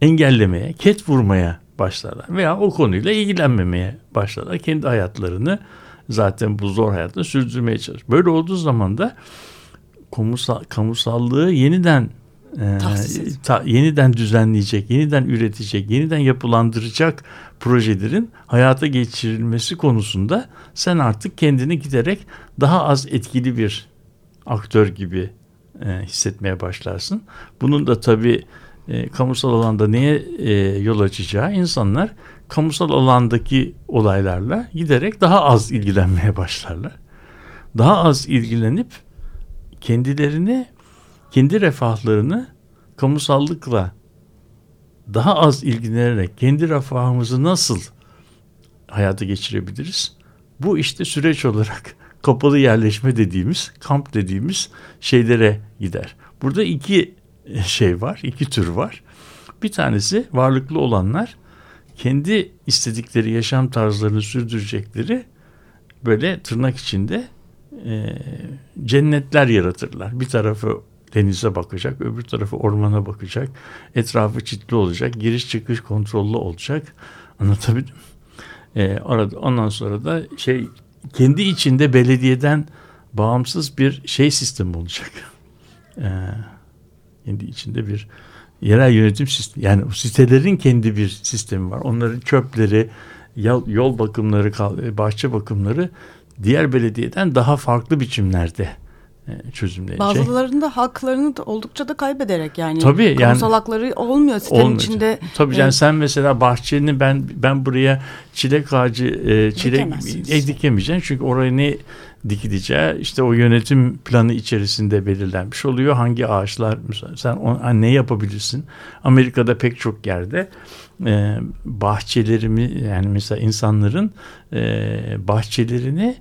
engellemeye, ket vurmaya başlarlar. Veya o konuyla ilgilenmemeye başlarlar. Kendi hayatlarını zaten bu zor hayatta sürdürmeye çalışır. Böyle olduğu zaman da kamusal, kamusallığı yeniden e, ta, yeniden düzenleyecek, yeniden üretecek, yeniden yapılandıracak projelerin hayata geçirilmesi konusunda sen artık kendini giderek daha az etkili bir aktör gibi e, hissetmeye başlarsın. Bunun da tabii e, kamusal alanda neye e, yol açacağı insanlar kamusal alandaki olaylarla giderek daha az ilgilenmeye başlarlar. Daha az ilgilenip kendilerini kendi refahlarını kamusallıkla daha az ilgilenerek kendi refahımızı nasıl hayata geçirebiliriz? Bu işte süreç olarak kapalı yerleşme dediğimiz, kamp dediğimiz şeylere gider. Burada iki şey var, iki tür var. Bir tanesi varlıklı olanlar kendi istedikleri yaşam tarzlarını sürdürecekleri böyle tırnak içinde e, cennetler yaratırlar. Bir tarafı denize bakacak, öbür tarafı ormana bakacak, etrafı çitli olacak, giriş çıkış kontrollü olacak. Anlatabildim. E, arada, ondan sonra da şey kendi içinde belediyeden bağımsız bir şey sistemi olacak. E, kendi içinde bir yerel yönetim sistemi. Yani sitelerin kendi bir sistemi var. Onların çöpleri, yol, yol bakımları, bahçe bakımları diğer belediyeden daha farklı biçimlerde e, çözümleyecek. Bazılarında haklarını da oldukça da kaybederek yani. Tabii yani. hakları olmuyor sitenin olmuyor. içinde. Tabii yani sen mesela bahçeni ben ben buraya çilek ağacı e, çilek e, dikemeyeceksin. Çünkü oraya ne dikileceği işte o yönetim planı içerisinde belirlenmiş oluyor. Hangi ağaçlar sen on, ne yapabilirsin? Amerika'da pek çok yerde e, bahçelerimi yani mesela insanların e, bahçelerini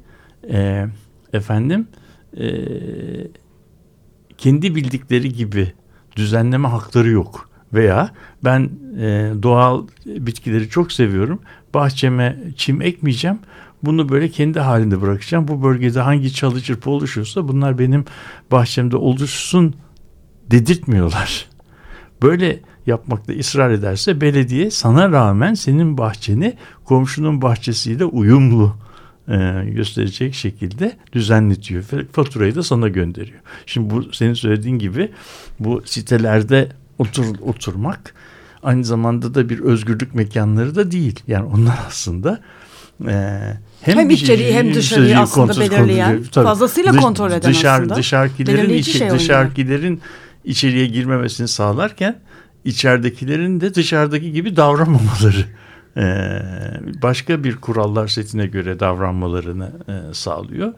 e, efendim e, kendi bildikleri gibi düzenleme hakları yok. Veya ben e, doğal bitkileri çok seviyorum. Bahçeme çim ekmeyeceğim. Bunu böyle kendi halinde bırakacağım. Bu bölgede hangi çalı çırpı oluşuyorsa bunlar benim bahçemde oluşsun dedirtmiyorlar. Böyle yapmakta ısrar ederse belediye sana rağmen senin bahçeni komşunun bahçesiyle uyumlu e, gösterecek şekilde düzenletiyor. Faturayı da sana gönderiyor. Şimdi bu senin söylediğin gibi bu sitelerde otur, oturmak aynı zamanda da bir özgürlük mekanları da değil. Yani onlar aslında e, Hem içeriği hem dışarıyı aslında kontrol- belirleyen, kontrol- tabii. fazlasıyla kontrol eden dışarı, aslında. Belirleyici içi, şey oynuyor. dışarıkilerin içeriye girmemesini sağlarken içeridekilerin de dışarıdaki gibi davranmamaları başka bir kurallar setine göre davranmalarını e, sağlıyor.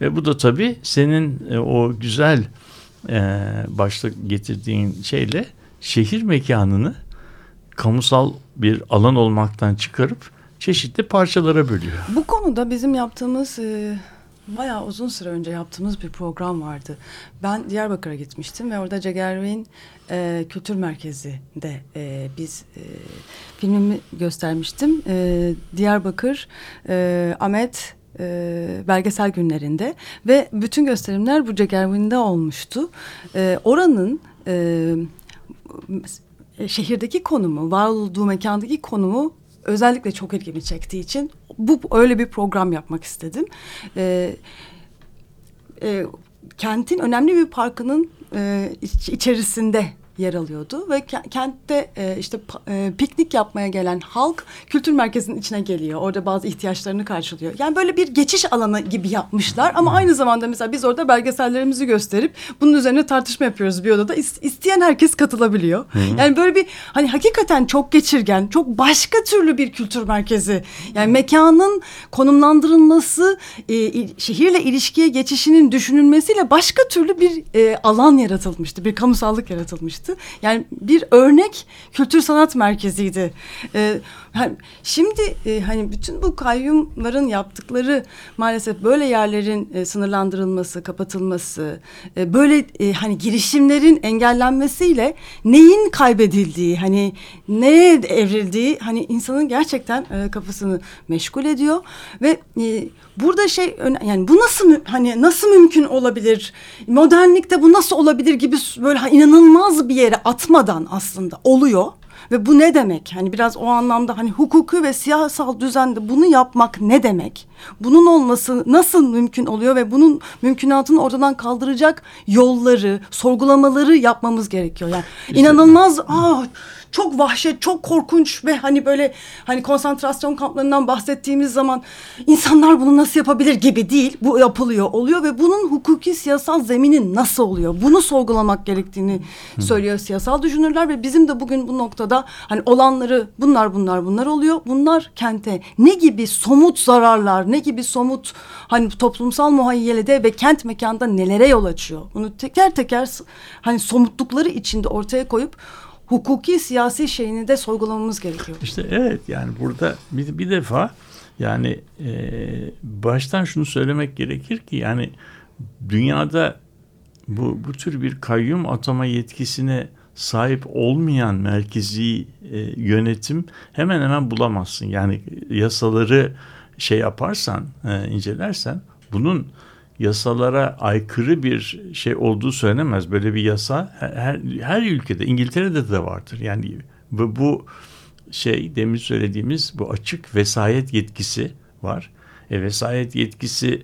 E, bu da tabii senin e, o güzel e, başta getirdiğin şeyle şehir mekanını kamusal bir alan olmaktan çıkarıp çeşitli parçalara bölüyor. Bu konuda bizim yaptığımız bayağı uzun süre önce yaptığımız bir program vardı. Ben Diyarbakır'a gitmiştim ve orada Cegervin e, Kültür Merkezi'nde e, biz e, filmimi göstermiştim. E, Diyarbakır e, Ahmet e, belgesel günlerinde ve bütün gösterimler bu Cegervin'de olmuştu. E, oranın e, şehirdeki konumu, var olduğu mekandaki konumu özellikle çok ilgimi çektiği için bu öyle bir program yapmak istedim. Ee, e, kentin önemli bir parkının e, iç- içerisinde yer alıyordu ve ke- kentte e, işte e, piknik yapmaya gelen halk kültür merkezinin içine geliyor. Orada bazı ihtiyaçlarını karşılıyor. Yani böyle bir geçiş alanı gibi yapmışlar ama aynı zamanda mesela biz orada belgesellerimizi gösterip bunun üzerine tartışma yapıyoruz bir odada. İs- isteyen herkes katılabiliyor. Yani böyle bir hani hakikaten çok geçirgen, çok başka türlü bir kültür merkezi. Yani mekanın konumlandırılması, e, şehirle ilişkiye geçişinin düşünülmesiyle başka türlü bir e, alan yaratılmıştı. Bir kamusallık yaratılmıştı. Yani bir örnek kültür sanat merkeziydi. E, hani şimdi e, hani bütün bu kayyumların yaptıkları maalesef böyle yerlerin e, sınırlandırılması, kapatılması, e, böyle e, hani girişimlerin engellenmesiyle neyin kaybedildiği, hani neye evrildiği hani insanın gerçekten e, kafasını meşgul ediyor ve e, burada şey yani bu nasıl hani nasıl mümkün olabilir? Modernlikte bu nasıl olabilir gibi böyle inanılmaz bir yere atmadan aslında oluyor. Ve bu ne demek? Hani biraz o anlamda hani hukuki ve siyasal düzende bunu yapmak ne demek? Bunun olması nasıl mümkün oluyor ve bunun mümkünatını ortadan kaldıracak yolları, sorgulamaları yapmamız gerekiyor. Yani inanılmaz aa çok vahşet, çok korkunç ve hani böyle hani konsantrasyon kamplarından bahsettiğimiz zaman insanlar bunu nasıl yapabilir gibi değil. Bu yapılıyor, oluyor ve bunun hukuki siyasal zemini nasıl oluyor? Bunu sorgulamak gerektiğini söylüyor siyasal düşünürler ve bizim de bugün bu noktada hani olanları bunlar bunlar bunlar oluyor. Bunlar kente ne gibi somut zararlar, ne gibi somut hani toplumsal muhayyelede ve kent mekanda nelere yol açıyor? Bunu teker teker hani somutlukları içinde ortaya koyup hukuki siyasi şeyini de sorgulamamız gerekiyor. İşte evet yani burada bir, bir defa yani e, baştan şunu söylemek gerekir ki yani dünyada bu, bu tür bir kayyum atama yetkisine sahip olmayan merkezi e, yönetim hemen hemen bulamazsın. Yani yasaları şey yaparsan, e, incelersen bunun yasalara aykırı bir şey olduğu söylenemez. Böyle bir yasa her, her ülkede, İngiltere'de de vardır. Yani bu, bu şey demin söylediğimiz bu açık vesayet yetkisi var. E, vesayet yetkisi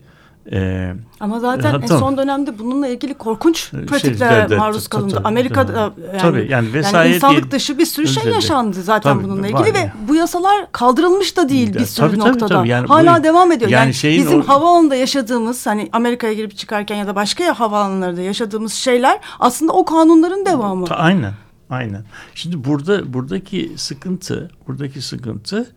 e, Ama zaten Ha, en son dönemde bununla ilgili korkunç Şey, pratiklere maruz tabii, kalındı. tabii, Amerika'da tabii. yani, Tabii, yani yani vesayet insanlık yet- dışı bir sürü şey Üzerinde. yaşandı zaten Tabii, bununla ilgili ve yani. bu yasalar kaldırılmış da değil bir sürü tabii, tabii, noktada. tabii. Yani Hala bu- devam ediyor. yani Yani, bizim o- havaalanında yaşadığımız hani Amerika'ya girip çıkarken ya da başka ya havaalanlarında yaşadığımız şeyler aslında o kanunların devamı. Ta- aynen. Aynen. Şimdi burada buradaki sıkıntı, buradaki sıkıntı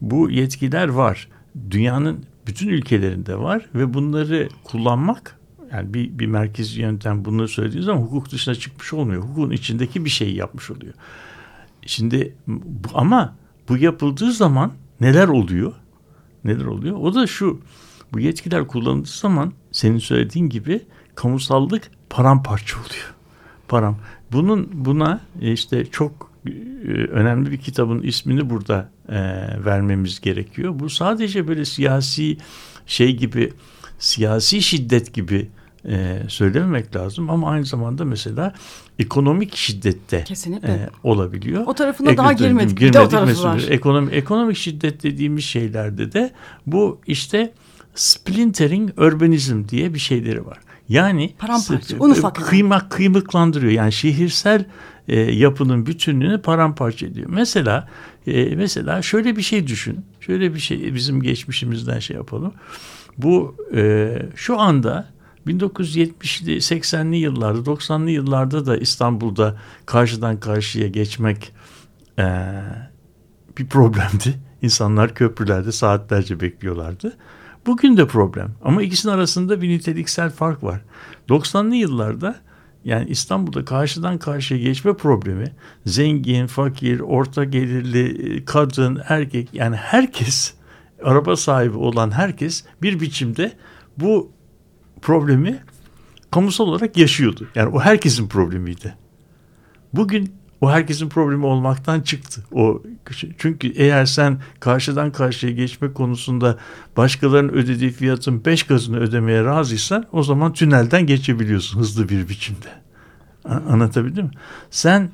bu yetkiler var. Dünyanın bütün ülkelerinde var ve bunları kullanmak yani bir, bir merkezi yöntem bunları söylediği zaman hukuk dışına çıkmış olmuyor. Hukukun içindeki bir şeyi yapmış oluyor. Şimdi ama bu yapıldığı zaman neler oluyor? Neler oluyor? O da şu. Bu yetkiler kullanıldığı zaman senin söylediğin gibi kamusallık paramparça oluyor. Param. Bunun buna e, işte çok önemli bir kitabın ismini burada e, vermemiz gerekiyor. Bu sadece böyle siyasi şey gibi siyasi şiddet gibi e, söylememek lazım ama aynı zamanda mesela ekonomik şiddette Kesinlikle. e, olabiliyor. O tarafına daha Ekonomik- girmedik. Bir de o tarafı mesela. var. Ekonomi, ekonomik şiddet dediğimiz şeylerde de bu işte splintering urbanizm diye bir şeyleri var. Yani Paramparça, un ufak yani. kıymak kıymıklandırıyor. Yani şehirsel e, yapının bütünlüğünü paramparça ediyor. Mesela e, mesela şöyle bir şey düşün. Şöyle bir şey bizim geçmişimizden şey yapalım. Bu e, şu anda 1970'li 80'li yıllarda 90'lı yıllarda da İstanbul'da karşıdan karşıya geçmek e, bir problemdi. İnsanlar köprülerde saatlerce bekliyorlardı. Bugün de problem ama ikisinin arasında bir niteliksel fark var. 90'lı yıllarda yani İstanbul'da karşıdan karşıya geçme problemi zengin, fakir, orta gelirli, kadın, erkek yani herkes araba sahibi olan herkes bir biçimde bu problemi kamusal olarak yaşıyordu. Yani o herkesin problemiydi. Bugün o herkesin problemi olmaktan çıktı. O çünkü eğer sen karşıdan karşıya geçme konusunda başkalarının ödediği fiyatın beş katını ödemeye razıysan o zaman tünelden geçebiliyorsun hızlı bir biçimde. Anlatabildim mi? Sen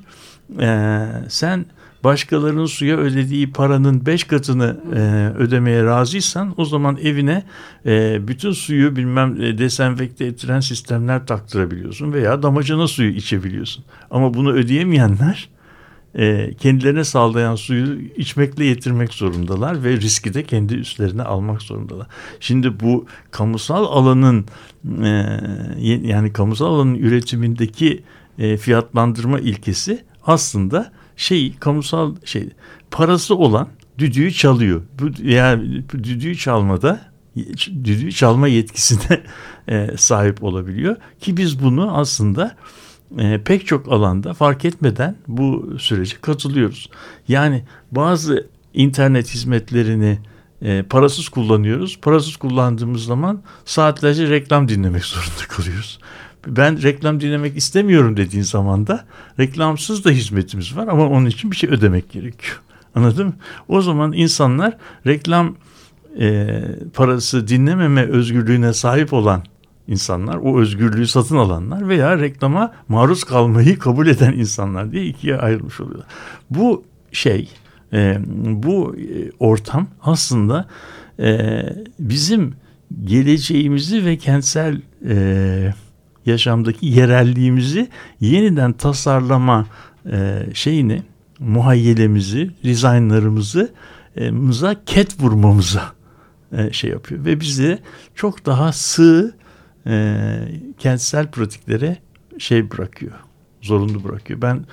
eee, sen başkalarının suya ödediği paranın beş katını eee, ödemeye razıysan o zaman evine eee, bütün suyu bilmem e, desenfekte ettiren sistemler taktırabiliyorsun veya damacana suyu içebiliyorsun. Ama bunu ödeyemeyenler e, kendilerine sağlayan suyu içmekle yetirmek zorundalar ve riski de kendi üstlerine almak zorundalar. Şimdi bu kamusal alanın e, yani kamusal alanın üretimindeki e, fiyatlandırma ilkesi aslında şey kamusal şey parası olan düdüğü çalıyor. Bu yani düdüğü çalmada düdüğü çalma yetkisine e, sahip olabiliyor ki biz bunu aslında e, pek çok alanda fark etmeden bu sürece katılıyoruz. Yani bazı internet hizmetlerini e, parasız kullanıyoruz. Parasız kullandığımız zaman saatlerce reklam dinlemek zorunda kalıyoruz. Ben reklam dinlemek istemiyorum dediğin zaman da reklamsız da hizmetimiz var ama onun için bir şey ödemek gerekiyor. Anladın mı? O zaman insanlar reklam e, parası dinlememe özgürlüğüne sahip olan insanlar, o özgürlüğü satın alanlar veya reklama maruz kalmayı kabul eden insanlar diye ikiye ayrılmış oluyorlar. Bu şey, e, bu e, ortam aslında e, bizim geleceğimizi ve kentsel e, yaşamdaki yerelliğimizi yeniden tasarlama e, şeyini, muhayyelemizi, dizaynlarımızı e, mıza ket vurmamıza e, şey yapıyor ve bizi çok daha sığ e, kentsel pratiklere şey bırakıyor. Zorunlu bırakıyor. Ben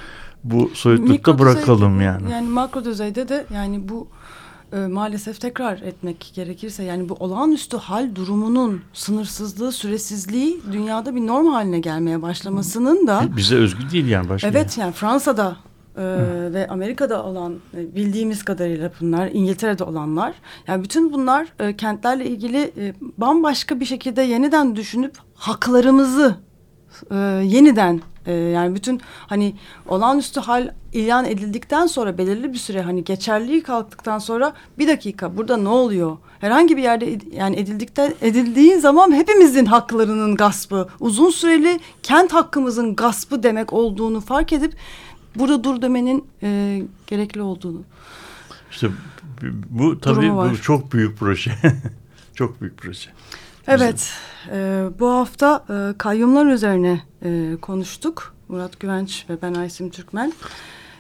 bu soyutlukta bırakalım düzeyde- yani. Yani makro düzeyde de yani bu e, maalesef tekrar etmek gerekirse yani bu olağanüstü hal durumunun sınırsızlığı, süresizliği dünyada bir norm haline gelmeye başlamasının da Bize özgü değil yani başka. Evet yani Fransa'da e, ve Amerika'da olan e, bildiğimiz kadarıyla bunlar İngiltere'de olanlar yani bütün bunlar e, kentlerle ilgili e, bambaşka bir şekilde yeniden düşünüp haklarımızı e, yeniden e, yani bütün hani olağanüstü hal ilan edildikten sonra belirli bir süre hani geçerliği kalktıktan sonra bir dakika burada ne oluyor? Herhangi bir yerde ed- yani edildikten edildiği zaman hepimizin haklarının gaspı, uzun süreli kent hakkımızın gaspı demek olduğunu fark edip burada dur demenin e, gerekli olduğunu. İşte bu- tabii bu çok büyük proje. çok büyük proje. Evet, e, bu hafta e, kayyumlar üzerine e, konuştuk. Murat Güvenç ve ben Aysim Türkmen.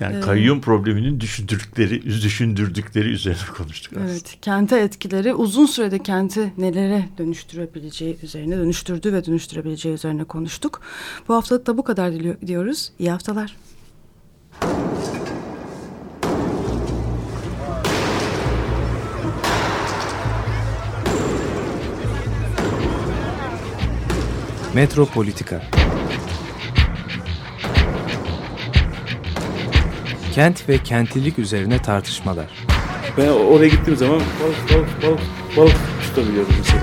Yani Ee, kayyum probleminin düşündürdükleri, düşündürdükleri üzerine konuştuk aslında. Evet, kente etkileri uzun sürede kenti nelere dönüştürebileceği üzerine, dönüştürdüğü ve dönüştürebileceği üzerine konuştuk. Bu haftalık da bu kadar diyoruz. İyi haftalar. Metropolitika Kent ve kentlilik üzerine tartışmalar. Ben oraya gittiğim zaman balık balık balık balık tutabiliyordum mesela.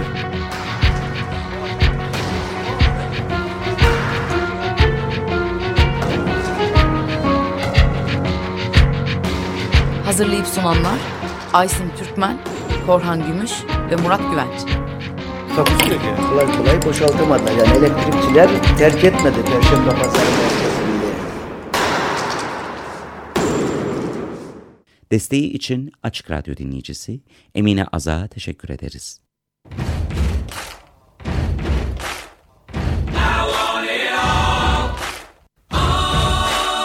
Hazırlayıp sunanlar Aysim Türkmen, Korhan Gümüş ve Murat Güvenç. Takusu yok yani. Kolay kolay boşaltamadı. Yani elektrikçiler terk etmedi Perşembe Pazarı merkezinde. Desteği için Açık Radyo dinleyicisi Emine Az'a teşekkür ederiz.